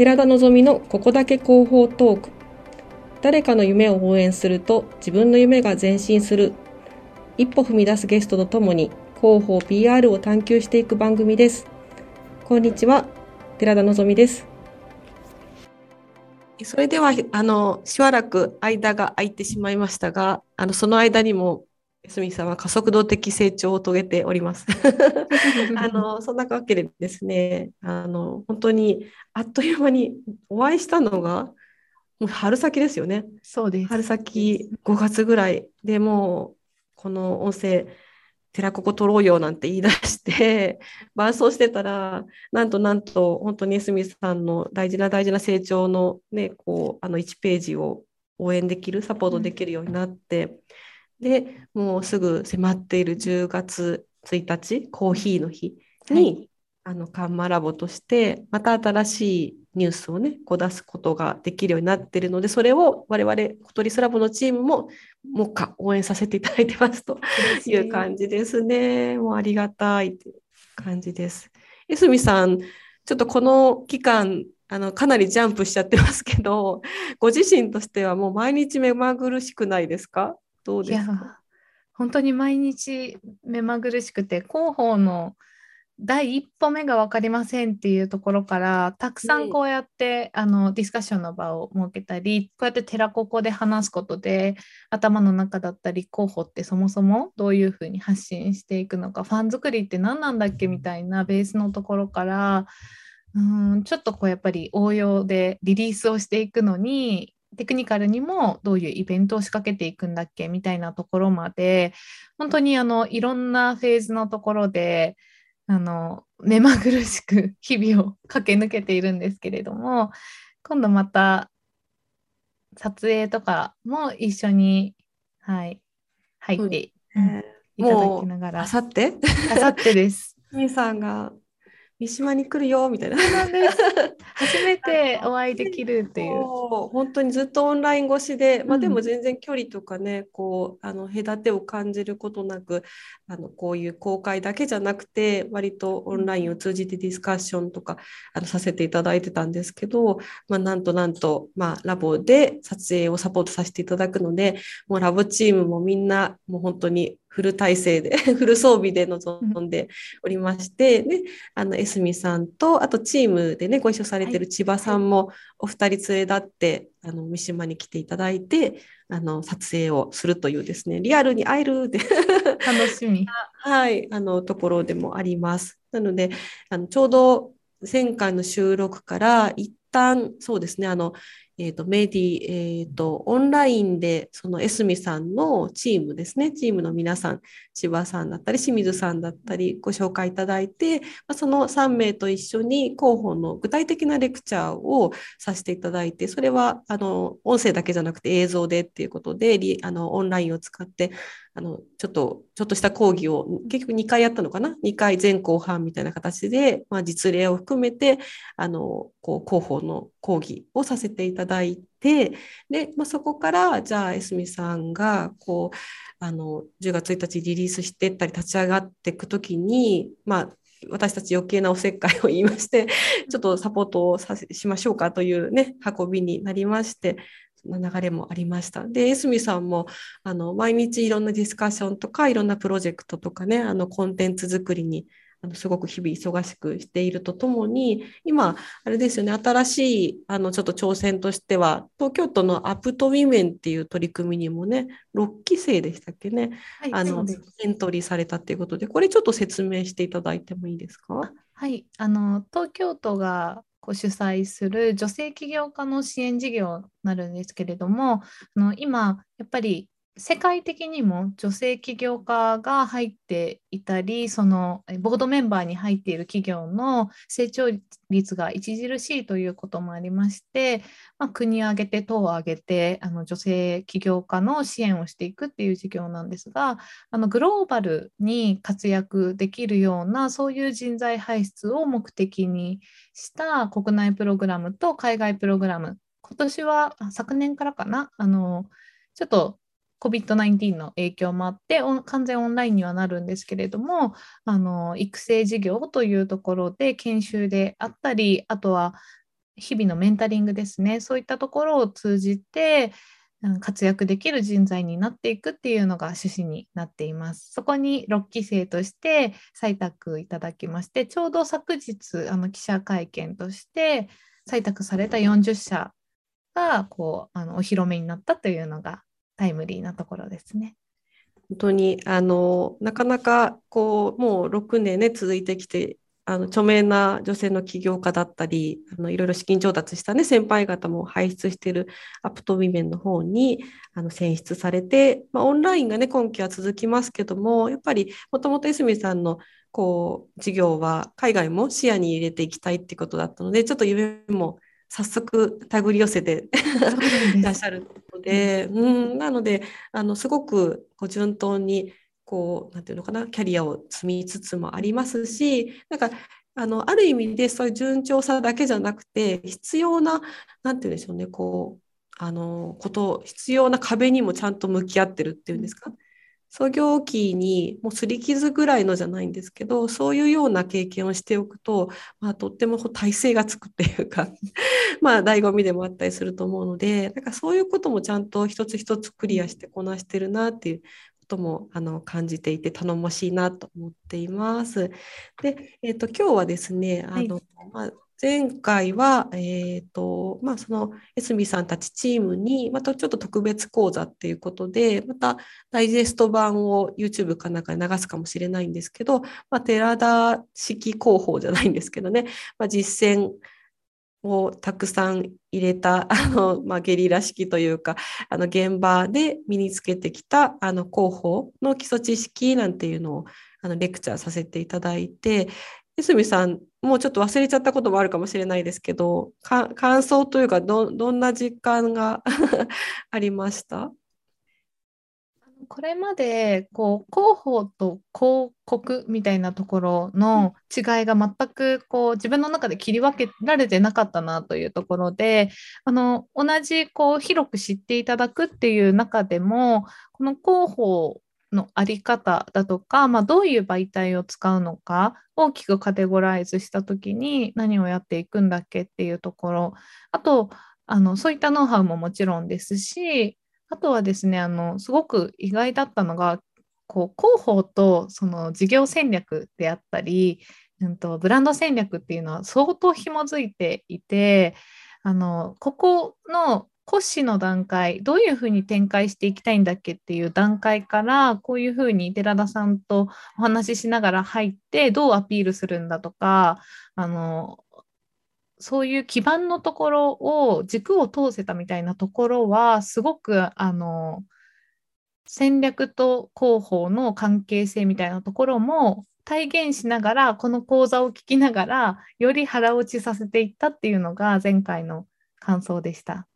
寺田望のここだけ広報トーク。誰かの夢を応援すると自分の夢が前進する。一歩踏み出すゲストとともに広報 PR を探求していく番組です。こんにちは、寺田望です。それでは、あの、しばらく間が空いてしまいましたが、あの、その間にもすみさんは加速度的成長を遂げております。あのそんなわけでですねあの本当にあっという間にお会いしたのがもう春先ですよね。そうです春先5月ぐらいでもうこの音声寺ここ取ろうよなんて言い出して伴走してたらなんとなんと本当にすみさんの大事な大事な成長のねこうあの1ページを応援できるサポートできるようになって。でもうすぐ迫っている10月1日コーヒーの日に、はい、あのカンマラボとしてまた新しいニュースをねこう出すことができるようになっているのでそれを我々小鳥スラボのチームももうか応援させていただいてますという感じですね。もうありがたいという感じです。江角さんちょっとこの期間あのかなりジャンプしちゃってますけどご自身としてはもう毎日目まぐるしくないですか？どうですか？本当に毎日目まぐるしくて広報の第一歩目が分かりませんっていうところからたくさんこうやって、あのディスカッションの場を設けたりこうやって寺ここで話すことで頭の中だったり広報ってそもそもどういうふうに発信していくのかファン作りって何なんだっけみたいなベースのところからうんちょっとこうやっぱり応用でリリースをしていくのにテクニカルにもどういうイベントを仕掛けていくんだっけみたいなところまで本当にあのいろんなフェーズのところであの目まぐるしく日々を駆け抜けているんですけれども今度また撮影とかも一緒に、はい、入って、いただきながら。あさって？あさってです。みさんが三島に来るよみたいな。初めてお会いできるっていう。本当にずっとオンライン越しで、まあ、でも全然距離とかね、こうあの隔てを感じることなくあのこういう公開だけじゃなくて割とオンラインを通じてディスカッションとかあのさせていただいてたんですけど、まあ、なんとなんと、まあ、ラボで撮影をサポートさせていただくのでもうラボチームもみんなもう本当にフル体制で フル装備で臨んでおりまして、ね、あのエスミさんとあとチームでねご一緒されてる千葉さんもお二人連れ立ってあの三島に来ていただいてあの撮影をするというですねリアルに会えるで 楽しみ。はいあのところでもあります。なのであのちょうど前回の収録から一旦そうですねあのえーと、メディ、えーと、オンラインでそのエスミさんのチームですね、チームの皆さん、千葉さんだったり、清水さんだったり、ご紹介いただいて、ま、その3名と一緒に広報の具体的なレクチャーをさせていただいて、それはあの音声だけじゃなくて映像でっていうことで、あのオンラインを使ってあのちょっとちょっとした講義を結局2回やったのかな？2回前後半みたいな形で、まあ、実例を含めてあのこう広報の講義をさせていただいてで、まあ、そこからじゃあ江角さんがこうあの10月1日リリースしてったり立ち上がっていく時に、まあ、私たち余計なおせっかいを言いまして、ちょっとサポートをさしましょうかというね、運びになりまして、そんな流れもありました。で、江角さんもあの毎日いろんなディスカッションとかいろんなプロジェクトとかね、あのコンテンツ作りにあのすごく日々忙しくしているとともに、今、あれですよね、新しいあのちょっと挑戦としては、東京都のアプトウィメンっていう取り組みにもね、6期生でしたっけね、はい、あのエントリーされたっていうことで、これちょっと説明していただいてもいいですか？はい、あの東京都がこう主催する女性起業家の支援事業になるんですけれどもあの今やっぱり世界的にも女性起業家が入っていたりそのボードメンバーに入っている企業の成長率が著しいということもありまして、まあ、国を挙げて党を挙げてあの女性起業家の支援をしていくっていう事業なんですがあのグローバルに活躍できるようなそういう人材輩出を目的にした国内プログラムと海外プログラム。今年は昨年からかな？あのちょっと COVID-19 の影響もあって完全オンラインにはなるんですけれどもあの育成事業というところで研修であったりあとは日々のメンタリングですねそういったところを通じて活躍できる人材になっていくっていうのが趣旨になっています。そこに6期生として採択いただきまして、ちょうど昨日あの記者会見として採択された40社がこうあのお披露目になったというのがタイムリーなところですね。本当にあのなかなかこうもう6年ね続いてきてあの著名な女性の起業家だったりあのいろいろ資金調達した、ね、先輩方も輩出しているアプトウィメンの方にあの選出されて、まあ、オンラインが、ね、今期は続きますけどもやっぱりもともと江角さんのこう事業は海外も視野に入れていきたいってことだったのでちょっと夢も早速手繰り寄せていらっしゃるので、うん、なのであのすごくこう順当にこうなんていうのかなキャリアを積みつつもありますしなんかあのある意味でそういう順調さだけじゃなくて必要ななんていうんでしょうねこうあのこと必要な壁にもちゃんと向き合ってるっていうんですか？創業期にもうすり傷ぐらいのじゃないんですけどそういうような経験をしておくと、まあ、とっても体勢がつくっていうか まあ醍醐味でもあったりすると思うのでなんかそういうこともちゃんと一つ一つクリアしてこなしてるなっていうともあの感じていて頼もしいなと思っています。で、えーと、今日はですねあの、はい、まあ、前回は、えーとまあ、そのエスミさんたちチームにまたちょっと特別講座っていうことでまたダイジェスト版を YouTube かなんかで流すかもしれないんですけど、まあ、寺田式広報じゃないんですけどね、まあ、実践をたくさん入れた あの、まあ、ゲリラ式というかあの現場で身につけてきたあの広報の基礎知識なんていうのをあのレクチャーさせていただいて江角さんもうちょっと忘れちゃったこともあるかもしれないですけど感想というかどどんな実感が ありました？これまでこう広報と広告みたいなところの違いが全くこう自分の中で切り分けられてなかったなというところであの同じこう広く知っていただくっていう中でもこの広報のあり方だとか、まあ、どういう媒体を使うのか大きくカテゴライズした時に何をやっていくんだっけっていうところ。あとあのそういったノウハウももちろんですしあとはですね、あの、すごく意外だったのが、こう、広報とその事業戦略であったり、うんと、ブランド戦略っていうのは相当紐づいていて、あの、ここの骨子の段階、どういうふうに展開していきたいんだっけっていう段階から、こういうふうに寺田さんとお話ししながら入って、どうアピールするんだとか、あの、そういう基盤のところを軸を通せたみたいなところはすごくあの戦略と広報の関係性みたいなところも体現しながらこの講座を聞きながらより腹落ちさせていったっていうのが前回の感想でした。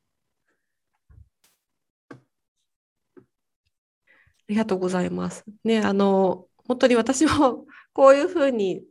ありがとうございます。ね、あの本当に私も こういうふうに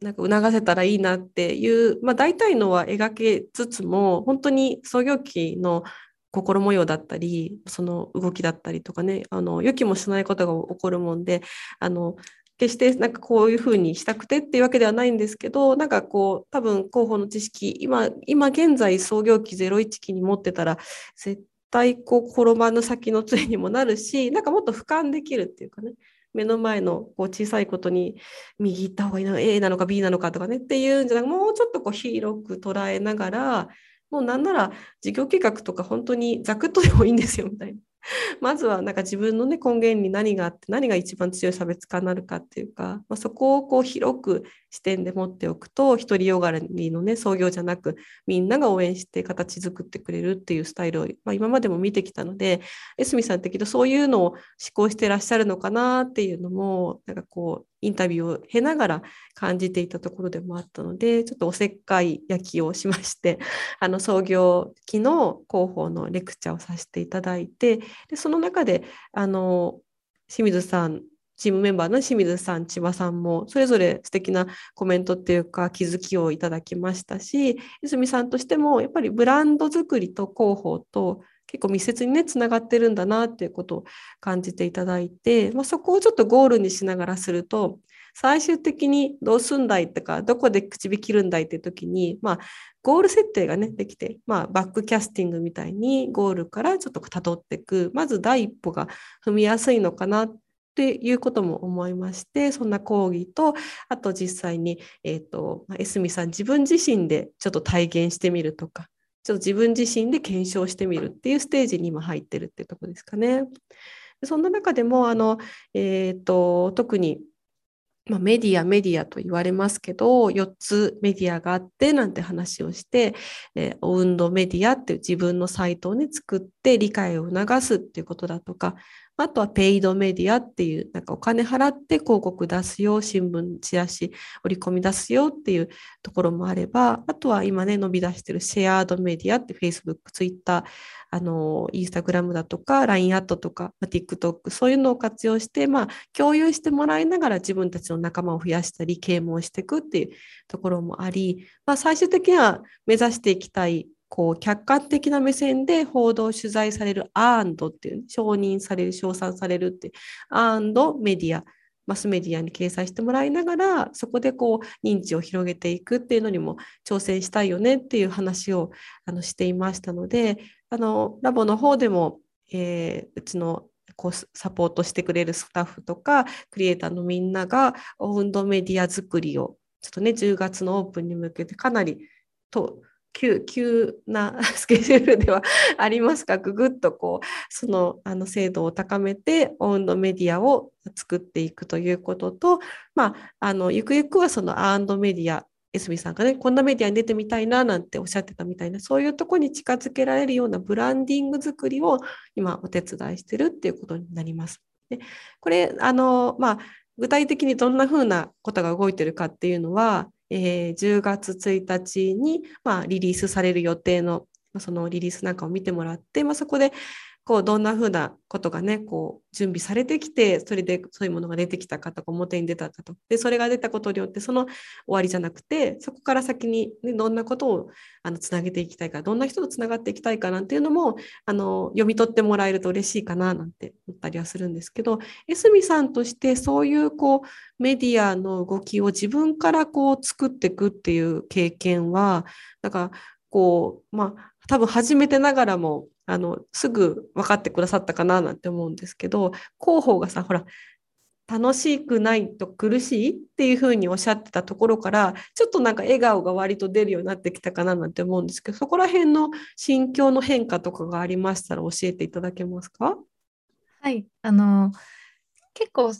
なんか促せたらいいなっていう、まあ、大体のは描けつつも本当に創業期の心模様だったりその動きだったりとかねあの予期もしないことが起こるもんであの決してなんかこういうふうにしたくてっていうわけではないんですけどなんかこう多分広報の知識今今現在創業期01期に持ってたら絶対こう転ばぬ先の杖にもなるし なんかもっと俯瞰できるっていうかね目の前のこう小さいことに右行った方がいいの A なのか B なのかとかねっていうんじゃなくもうちょっとこう広く捉えながらもうなんなら事業計画とか本当にざくっとでもいいんですよみたいな。まずはなんか自分の、ね、根源に何があって何が一番強い差別化になるかっていうか、まあ、そこをこう広く視点で持っておくと独りよがりの、ね、創業じゃなくみんなが応援して形作ってくれるっていうスタイルを、まあ、今までも見てきたので江角さんってけどそういうのを思考してらっしゃるのかなっていうのもなんかこうインタビューを経ながら感じていたところでもあったのでちょっとおせっかい焼きをしまして あの創業期の広報のレクチャーをさせていただいてでその中であの清水さんチームメンバーの清水さん、千葉さんもそれぞれ素敵なコメントっていうか気づきをいただきましたし泉さんとしてもやっぱりブランド作りと広報と結構密接にねつながってるんだなっていうことを感じていただいて、まあ、そこをちょっとゴールにしながらすると最終的にどうすんだいとか、どこで口火切るんだいって時に、まあ、ゴール設定がね、できて、まあ、バックキャスティングみたいにゴールからちょっと辿っていく、まず第一歩が踏みやすいのかなっていうことも思いまして、そんな講義と、あと実際に、えっ、ー、と、エスミさん自分自身でちょっと体現してみるとか、ちょっと自分自身で検証してみるっていうステージに今入ってるっていうとこですかね。そんな中でも、あの、え、ー、と、特にまあ、メディア、メディアと言われますけど、4つメディアがあってなんて話をして、えー、オウンドメディアっていう自分のサイトをね、作って理解を促すっていうことだとか、あとはペイドメディアっていう、なんかお金払って広告出すよ、新聞、チラシ、折り込み出すよっていうところもあれば、あとは今ね、伸び出してるシェアードメディアって Facebook、Twitter、あの、インスタグラムだとか、LINE アットとか、TikTok、そういうのを活用して、まあ、共有してもらいながら自分たちの仲間を増やしたり、啓蒙していくっていうところもあり、まあ、最終的には目指していきたいこう客観的な目線で報道取材されるアンドっていう承認される称賛されるってアンドメディアマスメディアに掲載してもらいながらそこでこう認知を広げていくっていうのにも挑戦したいよねっていう話をあのしていましたのであのラボの方でも、えー、うちのこうサポートしてくれるスタッフとかクリエイターのみんながオウンドメディア作りをちょっとね10月のオープンに向けてかなりと急急な スケジュールではありますがぐぐっとこうそのあの精度を高めてオウンドメディアを作っていくということと、まあ、あのゆくゆくはそのアンドメディアエスミさんがねこんなメディアに出てみたいななんておっしゃってたみたいなそういうとこに近づけられるようなブランディング作りを今お手伝いしてるっていうことになります。でこれあの、まあ、具体的にどんなふうなことが動いてるかっていうのはえー、10月1日に、まあ、リリースされる予定のそのリリースなんかを見てもらって、まあ、そこでこうどんなふうなことがねこう準備されてきてそれでそういうものが出てきたかとか表に出たかと。でそれが出たことによってその終わりじゃなくてそこから先に、ね、どんなことをあのつなげていきたいかどんな人とつながっていきたいかなんていうのもあの読み取ってもらえると嬉しいかななんて思ったりはするんですけど江角さんとしてそういうこうメディアの動きを自分からこう作っていくっていう経験はなんかこうまあ多分初めてながらもあのすぐ分かってくださったかななんて思うんですけど広報がさほら楽しくないと苦しいっていうふうにおっしゃってたところからちょっとなんか笑顔が割と出るようになってきたかななんて思うんですけどそこら辺の心境の変化とかがありましたら教えていただけますか？はい。あの結構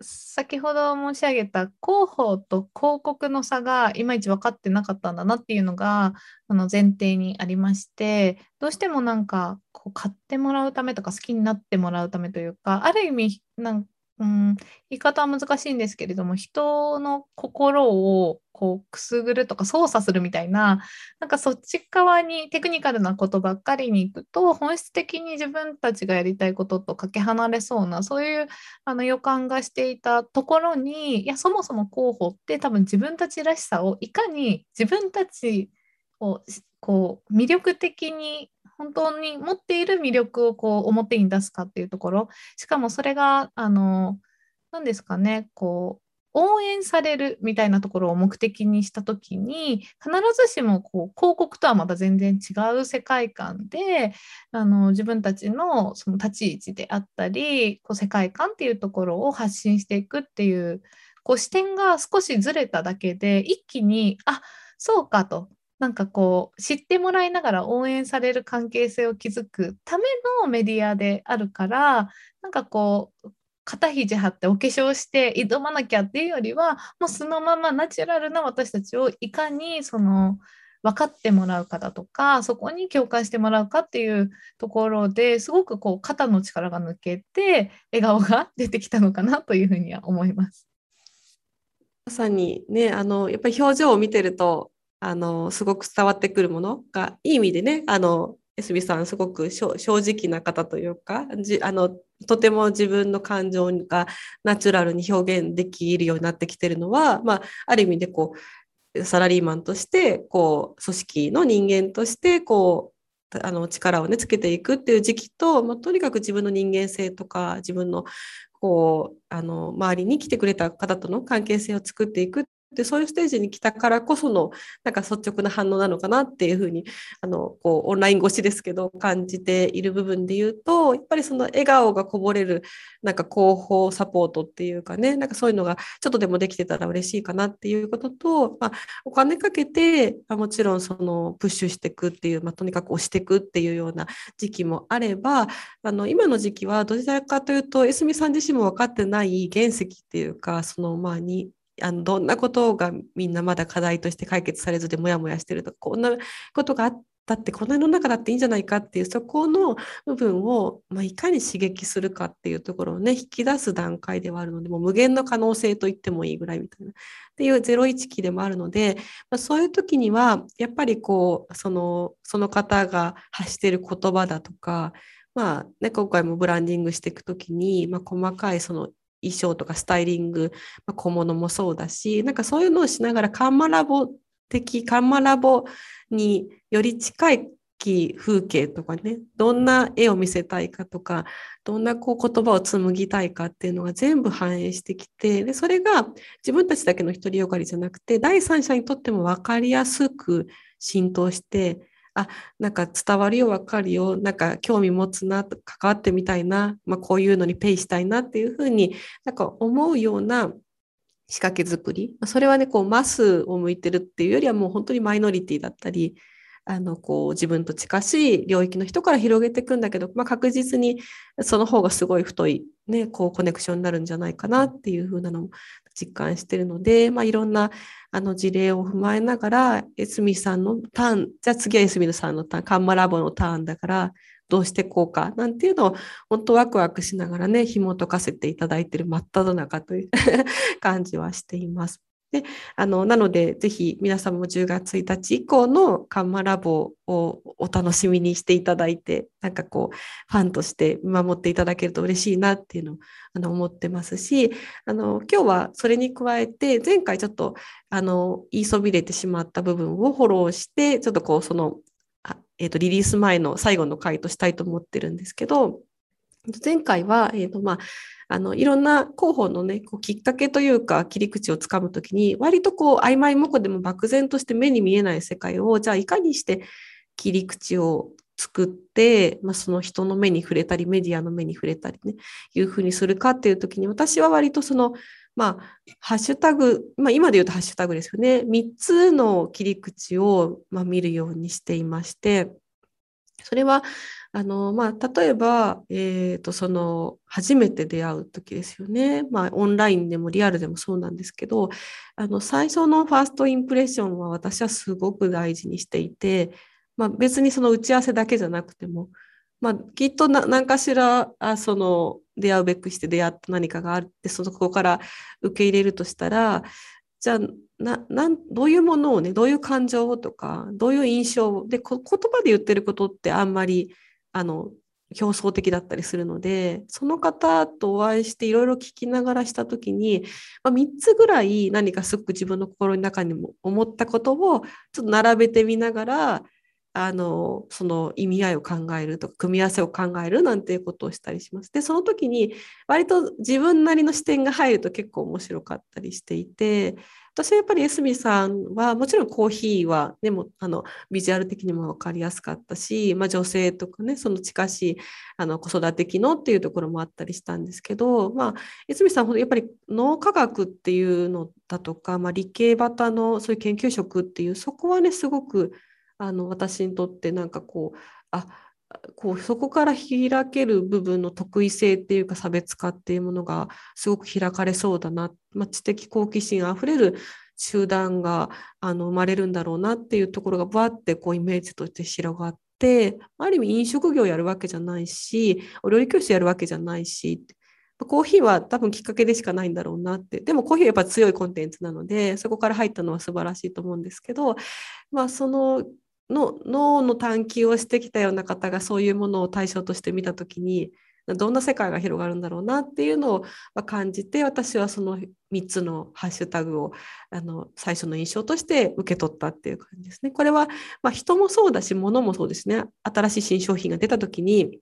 先ほど申し上げた広報と広告の差がいまいち分かってなかったんだなっていうのがあの前提にありましてどうしてもなんかこう買ってもらうためとか好きになってもらうためというかある意味なんうん、言い方は難しいんですけれども人の心をこうくすぐるとか操作するみたいななんかそっち側にテクニカルなことばっかりに行くと本質的に自分たちがやりたいこととかけ離れそうなそういうあの予感がしていたところにいやそもそも候補って多分自分たちらしさをいかに自分たちをこう魅力的に本当に持っている魅力をこう表に出すかっていうところ。しかもそれがあの何ですかね。こう応援されるみたいなところを目的にした時に必ずしもこう広告とはまた全然違う世界観であの自分たちのその立ち位置であったりこう世界観っていうところを発信していくっていうこう視点が少しずれただけで一気にあそうかと。なんかこう知ってもらいながら応援される関係性を築くためのメディアであるからなんかこう肩肘張ってお化粧して挑まなきゃっていうよりはもうそのままナチュラルな私たちをいかにその分かってもらうかだとかそこに共感してもらうかっていうところですごくこう肩の力が抜けて笑顔が出てきたのかなというふうには思います。まさにねあのやっぱり表情を見てるとあのすごく伝わってくるものがいい意味でねあのエスビさんすごく正直な方というかあのとても自分の感情がナチュラルに表現できるようになってきてるのは、まあ、ある意味でこうサラリーマンとしてこう組織の人間としてこうあの力をねつけていくっていう時期と、まあ、とにかく自分の人間性とか自分のこうあの周りに来てくれた方との関係性を作っていくでそういうステージに来たからこそのなんか率直な反応なのかなっていうふうにあのこうオンライン越しですけど感じている部分で言うとやっぱりその笑顔がこぼれるなんか広報サポートっていうかねなんかそういうのがちょっとでもできてたら嬉しいかなっていうことと、まあ、お金かけて、まあ、もちろんそのプッシュしていくっていう、まあ、とにかく押していくっていうような時期もあればあの今の時期はどちらかというと江角さん自身も分かってない原石っていうかそのまあにあのどんなことがみんなまだ課題として解決されずでモヤモヤしてるとかこんなことがあったってこの世の中だっていいんじゃないかっていうそこの部分を、まあ、いかに刺激するかっていうところをね引き出す段階ではあるのでもう無限の可能性と言ってもいいぐらいみたいな。っていう01期でもあるので、まあ、そういう時にはやっぱりこうそのその方が発してる言葉だとかまあね、今回もブランディングしていくときに、まあ、細かいその衣装とかスタイリング、まあ、小物もそうだしなんかそういうのをしながらカンマラボ的カンマラボにより近い風景とかねどんな絵を見せたいかとかどんなこう言葉を紡ぎたいかっていうのが全部反映してきてでそれが自分たちだけの独りよがりじゃなくて第三者にとっても分かりやすく浸透してあなんか伝わるよ分かるよなんか興味持つな関わってみたいな、まあ、こういうのにペイしたいなっていうふうになんか思うような仕掛け作りそれはねこうマスを向いてるっていうよりはもう本当にマイノリティだったりあのこう自分と近しい領域の人から広げていくんだけど、まあ、確実にその方がすごい太い、ね、こうコネクションになるんじゃないかなっていう風なのも実感してるので、まあ、いろんなあの事例を踏まえながら、エスミさんのターン、じゃあ次はエスミさんのターン、カンマラボのターンだから、どうしていこうかなんていうのを本当ワクワクしながらね紐解かせていただいている真っ只中という 感じはしています。であのなので、ぜひ皆さんも10月1日以降のカンマラボをお楽しみにしていただいて、なんかこう、ファンとして見守っていただけると嬉しいなっていうのをあの思ってますし、あの今日はそれに加えて、前回ちょっとあの言いそびれてしまった部分をフォローして、ちょっとこう、その、えーとリリース前の最後の回としたいと思ってるんですけど、前回は、えーとまあ、あのいろんな広報の、ね、こうきっかけというか切り口をつかむときに割とこう曖昧模倣でも漠然として目に見えない世界をじゃあいかにして切り口を作って、まあ、その人の目に触れたりメディアの目に触れたりねいうふうにするかっていう時に私は割とそのまあ、ハッシュタグ、まあ、今で言うとハッシュタグですよね。3つの切り口を、まあ、見るようにしていましてそれはあのまあ、例えば、えーと、その初めて出会う時ですよね、まあ、オンラインでもリアルでもそうなんですけどあの最初のファーストインプレッションは私はすごく大事にしていて、まあ、別にその打ち合わせだけじゃなくても、まあ、きっと何かしらあその出会うべくして出会った何かがあってそこから受け入れるとしたらじゃあななんどういうものをねどういう感情をとかどういう印象で言葉で言ってることってあんまりあの表層的だったりするのでその方とお会いしていろいろ聞きながらした時に、まあ、3つぐらい何かすごく自分の心の中にも思ったことをちょっと並べてみながらあのその意味合いを考えるとか組み合わせを考えるなんていうことをしたりします。でその時に割と自分なりの視点が入ると結構面白かったりしていて私はやっぱりエスミさんはもちろんコーヒーはでもあのビジュアル的にも分かりやすかったし、まあ、女性とかねその近しいあの子育て機能っていうところもあったりしたんですけど、まあ、エスミさんやっぱり脳科学っていうのだとか、まあ、理系型のそういう研究職っていうそこはねすごくあの私にとってなんかこうあこうそこから開ける部分の特異性っていうか差別化っていうものがすごく開かれそうだな、まあ、知的好奇心あふれる集団があの生まれるんだろうなっていうところがぶわってこうイメージとして広がってある意味飲食業やるわけじゃないしお料理教室やるわけじゃないしコーヒーは多分きっかけでしかないんだろうなって。でもコーヒーはやっぱ強いコンテンツなのでそこから入ったのは素晴らしいと思うんですけど、まあ、そのの脳の探求をしてきたような方がそういうものを対象として見た時にどんな世界が広がるんだろうなっていうのを感じて私はその3つのハッシュタグをあの最初の印象として受け取ったっていう感じですね。これは、まあ、人もそうだし物もそうですね新しい新商品が出た時に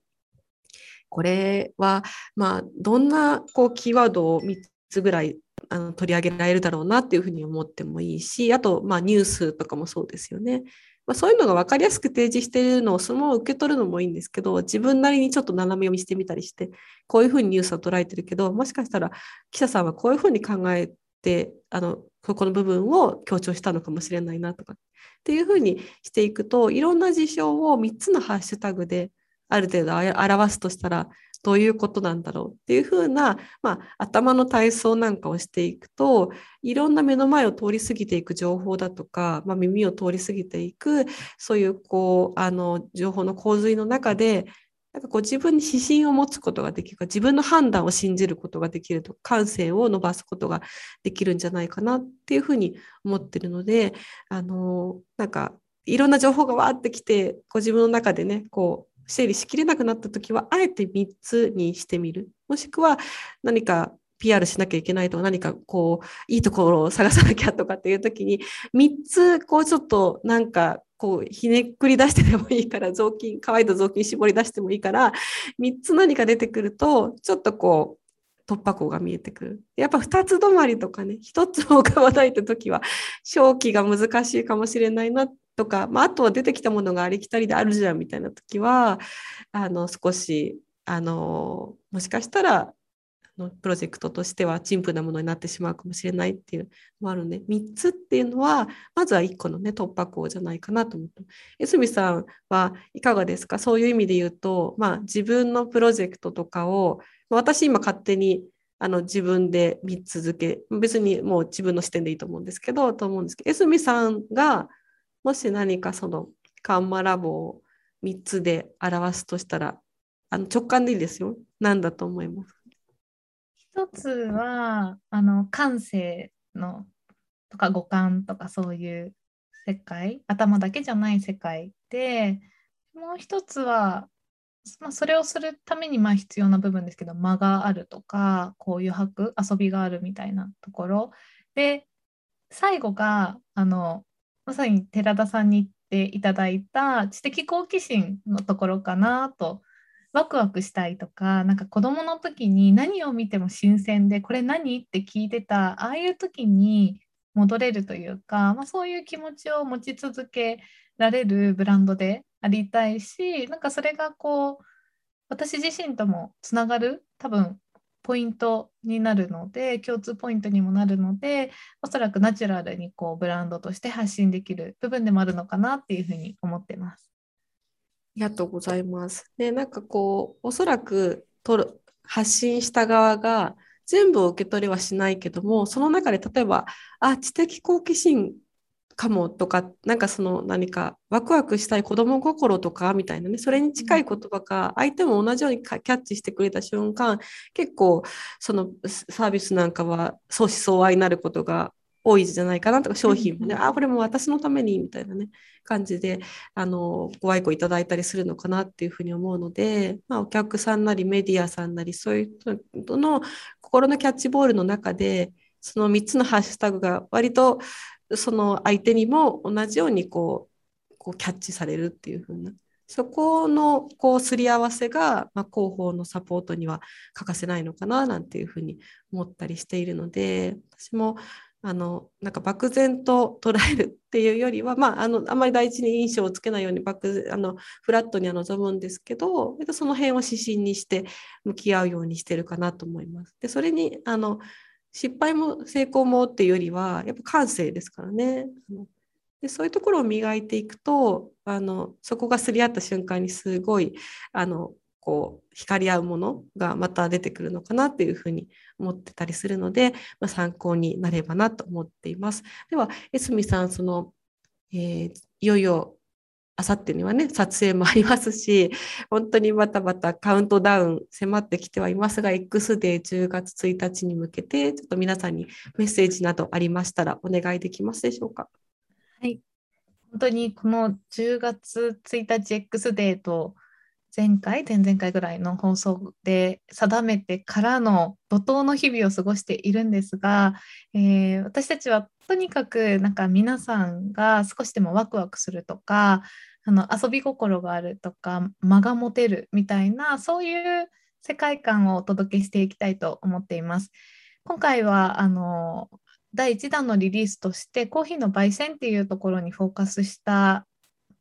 これは、まあ、どんなこうキーワードを3つぐらいあの取り上げられるだろうなっていうふうに思ってもいいし、あと、まあ、ニュースとかもそうですよね。まあ、そういうのが分かりやすく提示しているのをそのまま受け取るのもいいんですけど、自分なりにちょっと斜め読みしてみたりして、こういうふうにニュースを捉えてるけど、もしかしたら記者さんはこういうふうに考えて、あの、ここの部分を強調したのかもしれないなとか、っていうふうにしていくと、いろんな事象を3つのハッシュタグである程度表すとしたら、どういうことなんだろうっていうふうな、まあ、頭の体操なんかをしていくといろんな目の前を通り過ぎていく情報だとか、まあ、耳を通り過ぎていくそういうこうあの情報の洪水の中でなんかこう自分に指針を持つことができるか自分の判断を信じることができると感性を伸ばすことができるんじゃないかなっていうふうに思ってるのであのなんかいろんな情報がわーってきてこう自分の中でねこう整理しきれなくなった時はあえて3つにしてみるもしくは何か PR しなきゃいけないとか何かこういいところを探さなきゃとかっていう時に3つこうちょっとなんかこうひねくり出してでもいいから雑巾乾いた雑巾絞り出してもいいから3つ何か出てくるとちょっとこう突破口が見えてくる。やっぱ2つ止まりとかね、1つも浮かばないって時は、正気が難しいかもしれないなっとか、まあ、あとは出てきたものがありきたりであるじゃんみたいな時はあの少しあのもしかしたらのプロジェクトとしては陳腐なものになってしまうかもしれないっていうのもあるので3つっていうのはまずは1個のね突破口じゃないかなと思って。江角さんはいかがですか？そういう意味で言うと、まあ、自分のプロジェクトとかを私今勝手にあの自分で3つ付け。別にもう自分の視点でいいと思うんですけどと思うんですけど江角さんがもし何かそのカンマラボを3つで表すとしたら、あの直感でいいですよ。何だと思います？一つは、あの、感性のとか五感とかそういう世界、頭だけじゃない世界で、もう一つは、まあ、それをするためにまあ必要な部分ですけど間があるとかこう余白遊びがあるみたいなところで最後があのまさに寺田さんに言っていただいた知的好奇心のところかなとワクワクしたいとかなんか子どもの時に何を見ても新鮮でこれ何？って聞いてたああいう時に戻れるというか、まあ、そういう気持ちを持ち続けられるブランドでありたいしなんかそれがこう私自身ともつながる多分ポイントになるので共通ポイントにもなるのでおそらくナチュラルにこうブランドとして発信できる部分でもあるのかなっていうふうに思ってます。ありがとうございます。でなんかこうおそらくとる発信した側が全部を受け取れはしないけどもその中で例えばあ知的好奇心かもとか、なんかその何かワクワクしたい子供心とかみたいなね、それに近い言葉が相手も同じようにキャッチしてくれた瞬間、結構そのサービスなんかは相思相愛になることが多いじゃないかなとか、商品もね、あ、これも私のためにみたいなね、感じで、あの、ご愛顧いただいたりするのかなっていうふうに思うので、まあ、お客さんなりメディアさんなり、そういう人の心のキャッチボールの中で、その3つのハッシュタグが割とその相手にも同じようにこうこうキャッチされるっていう風なそこのこうすり合わせが、まあ、広報のサポートには欠かせないのかななんていうふうに思ったりしているので私もあのなんか漠然と捉えるっていうよりは、まあ、あのあまり大事に印象をつけないように漠あのフラットには望むんですけどその辺を指針にして向き合うようにしてるかなと思います。でそれにあの失敗も成功もっていうよりはやっぱ感性ですからね。でそういうところを磨いていくとあのそこがすり合った瞬間にすごいあのこう光り合うものがまた出てくるのかなっていうふうに思ってたりするので、まあ、参考になればなと思っています。では、江角さん、その、えー、いよいよあさってにはね、撮影もありますし、本当にまたまたカウントダウン迫ってきてはいますが、X デー10月1日に向けて、ちょっと皆さんにメッセージなどありましたらお願いできますでしょうか？はい。本当にこの10月1日 X デーと前回、前々回ぐらいの放送で定めてからの怒涛の日々を過ごしているんですが、えー、私たちはとにかくなんか皆さんが少しでもワクワクするとかあの遊び心があるとか間が持てるみたいなそういう世界観をお届けしていきたいと思っています。今回はあの第1弾のリリースとしてコーヒーの焙煎っていうところにフォーカスした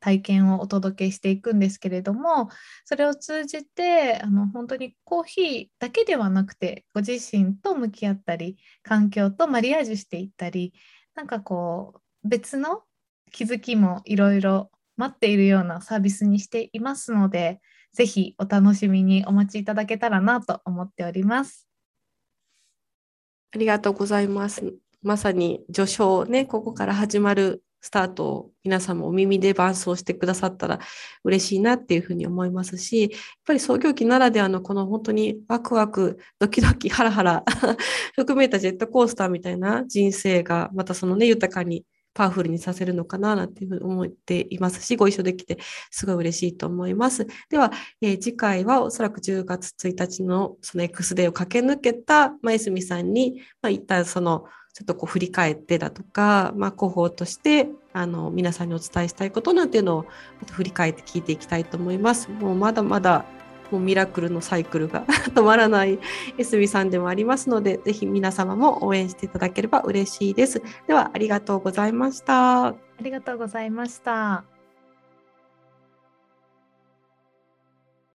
体験をお届けしていくんですけれどもそれを通じてあの本当にコーヒーだけではなくてご自身と向き合ったり環境とマリアージュしていったりなんかこう別の気づきもいろいろ待っているようなサービスにしていますのでぜひお楽しみにお待ちいただけたらなと思っております。ありがとうございます。まさに序章ね、ここから始まるスタートを皆さんもお耳で伴走してくださったら嬉しいなっていうふうに思いますし、やっぱり創業期ならではのこの本当にワクワク、ドキドキ、ハラハラ 含めたジェットコースターみたいな人生がまたそのね、豊かにパワフルにさせるのかななんていうふうに思っていますし、ご一緒できてすごい嬉しいと思います。では、えー、次回はおそらく10月1日のその X デーを駆け抜けた、まあ、すみさんに、まあ、一旦そのちょっとこう振り返ってだとか、まあ、広報としてあの皆さんにお伝えしたいことなんていうのをまた振り返って聞いていきたいと思います。もうまだまだもうミラクルのサイクルが 止まらないエスビさんでもありますので、ぜひ皆様も応援していただければ嬉しいです。では、ありがとうございました。ありがとうございました。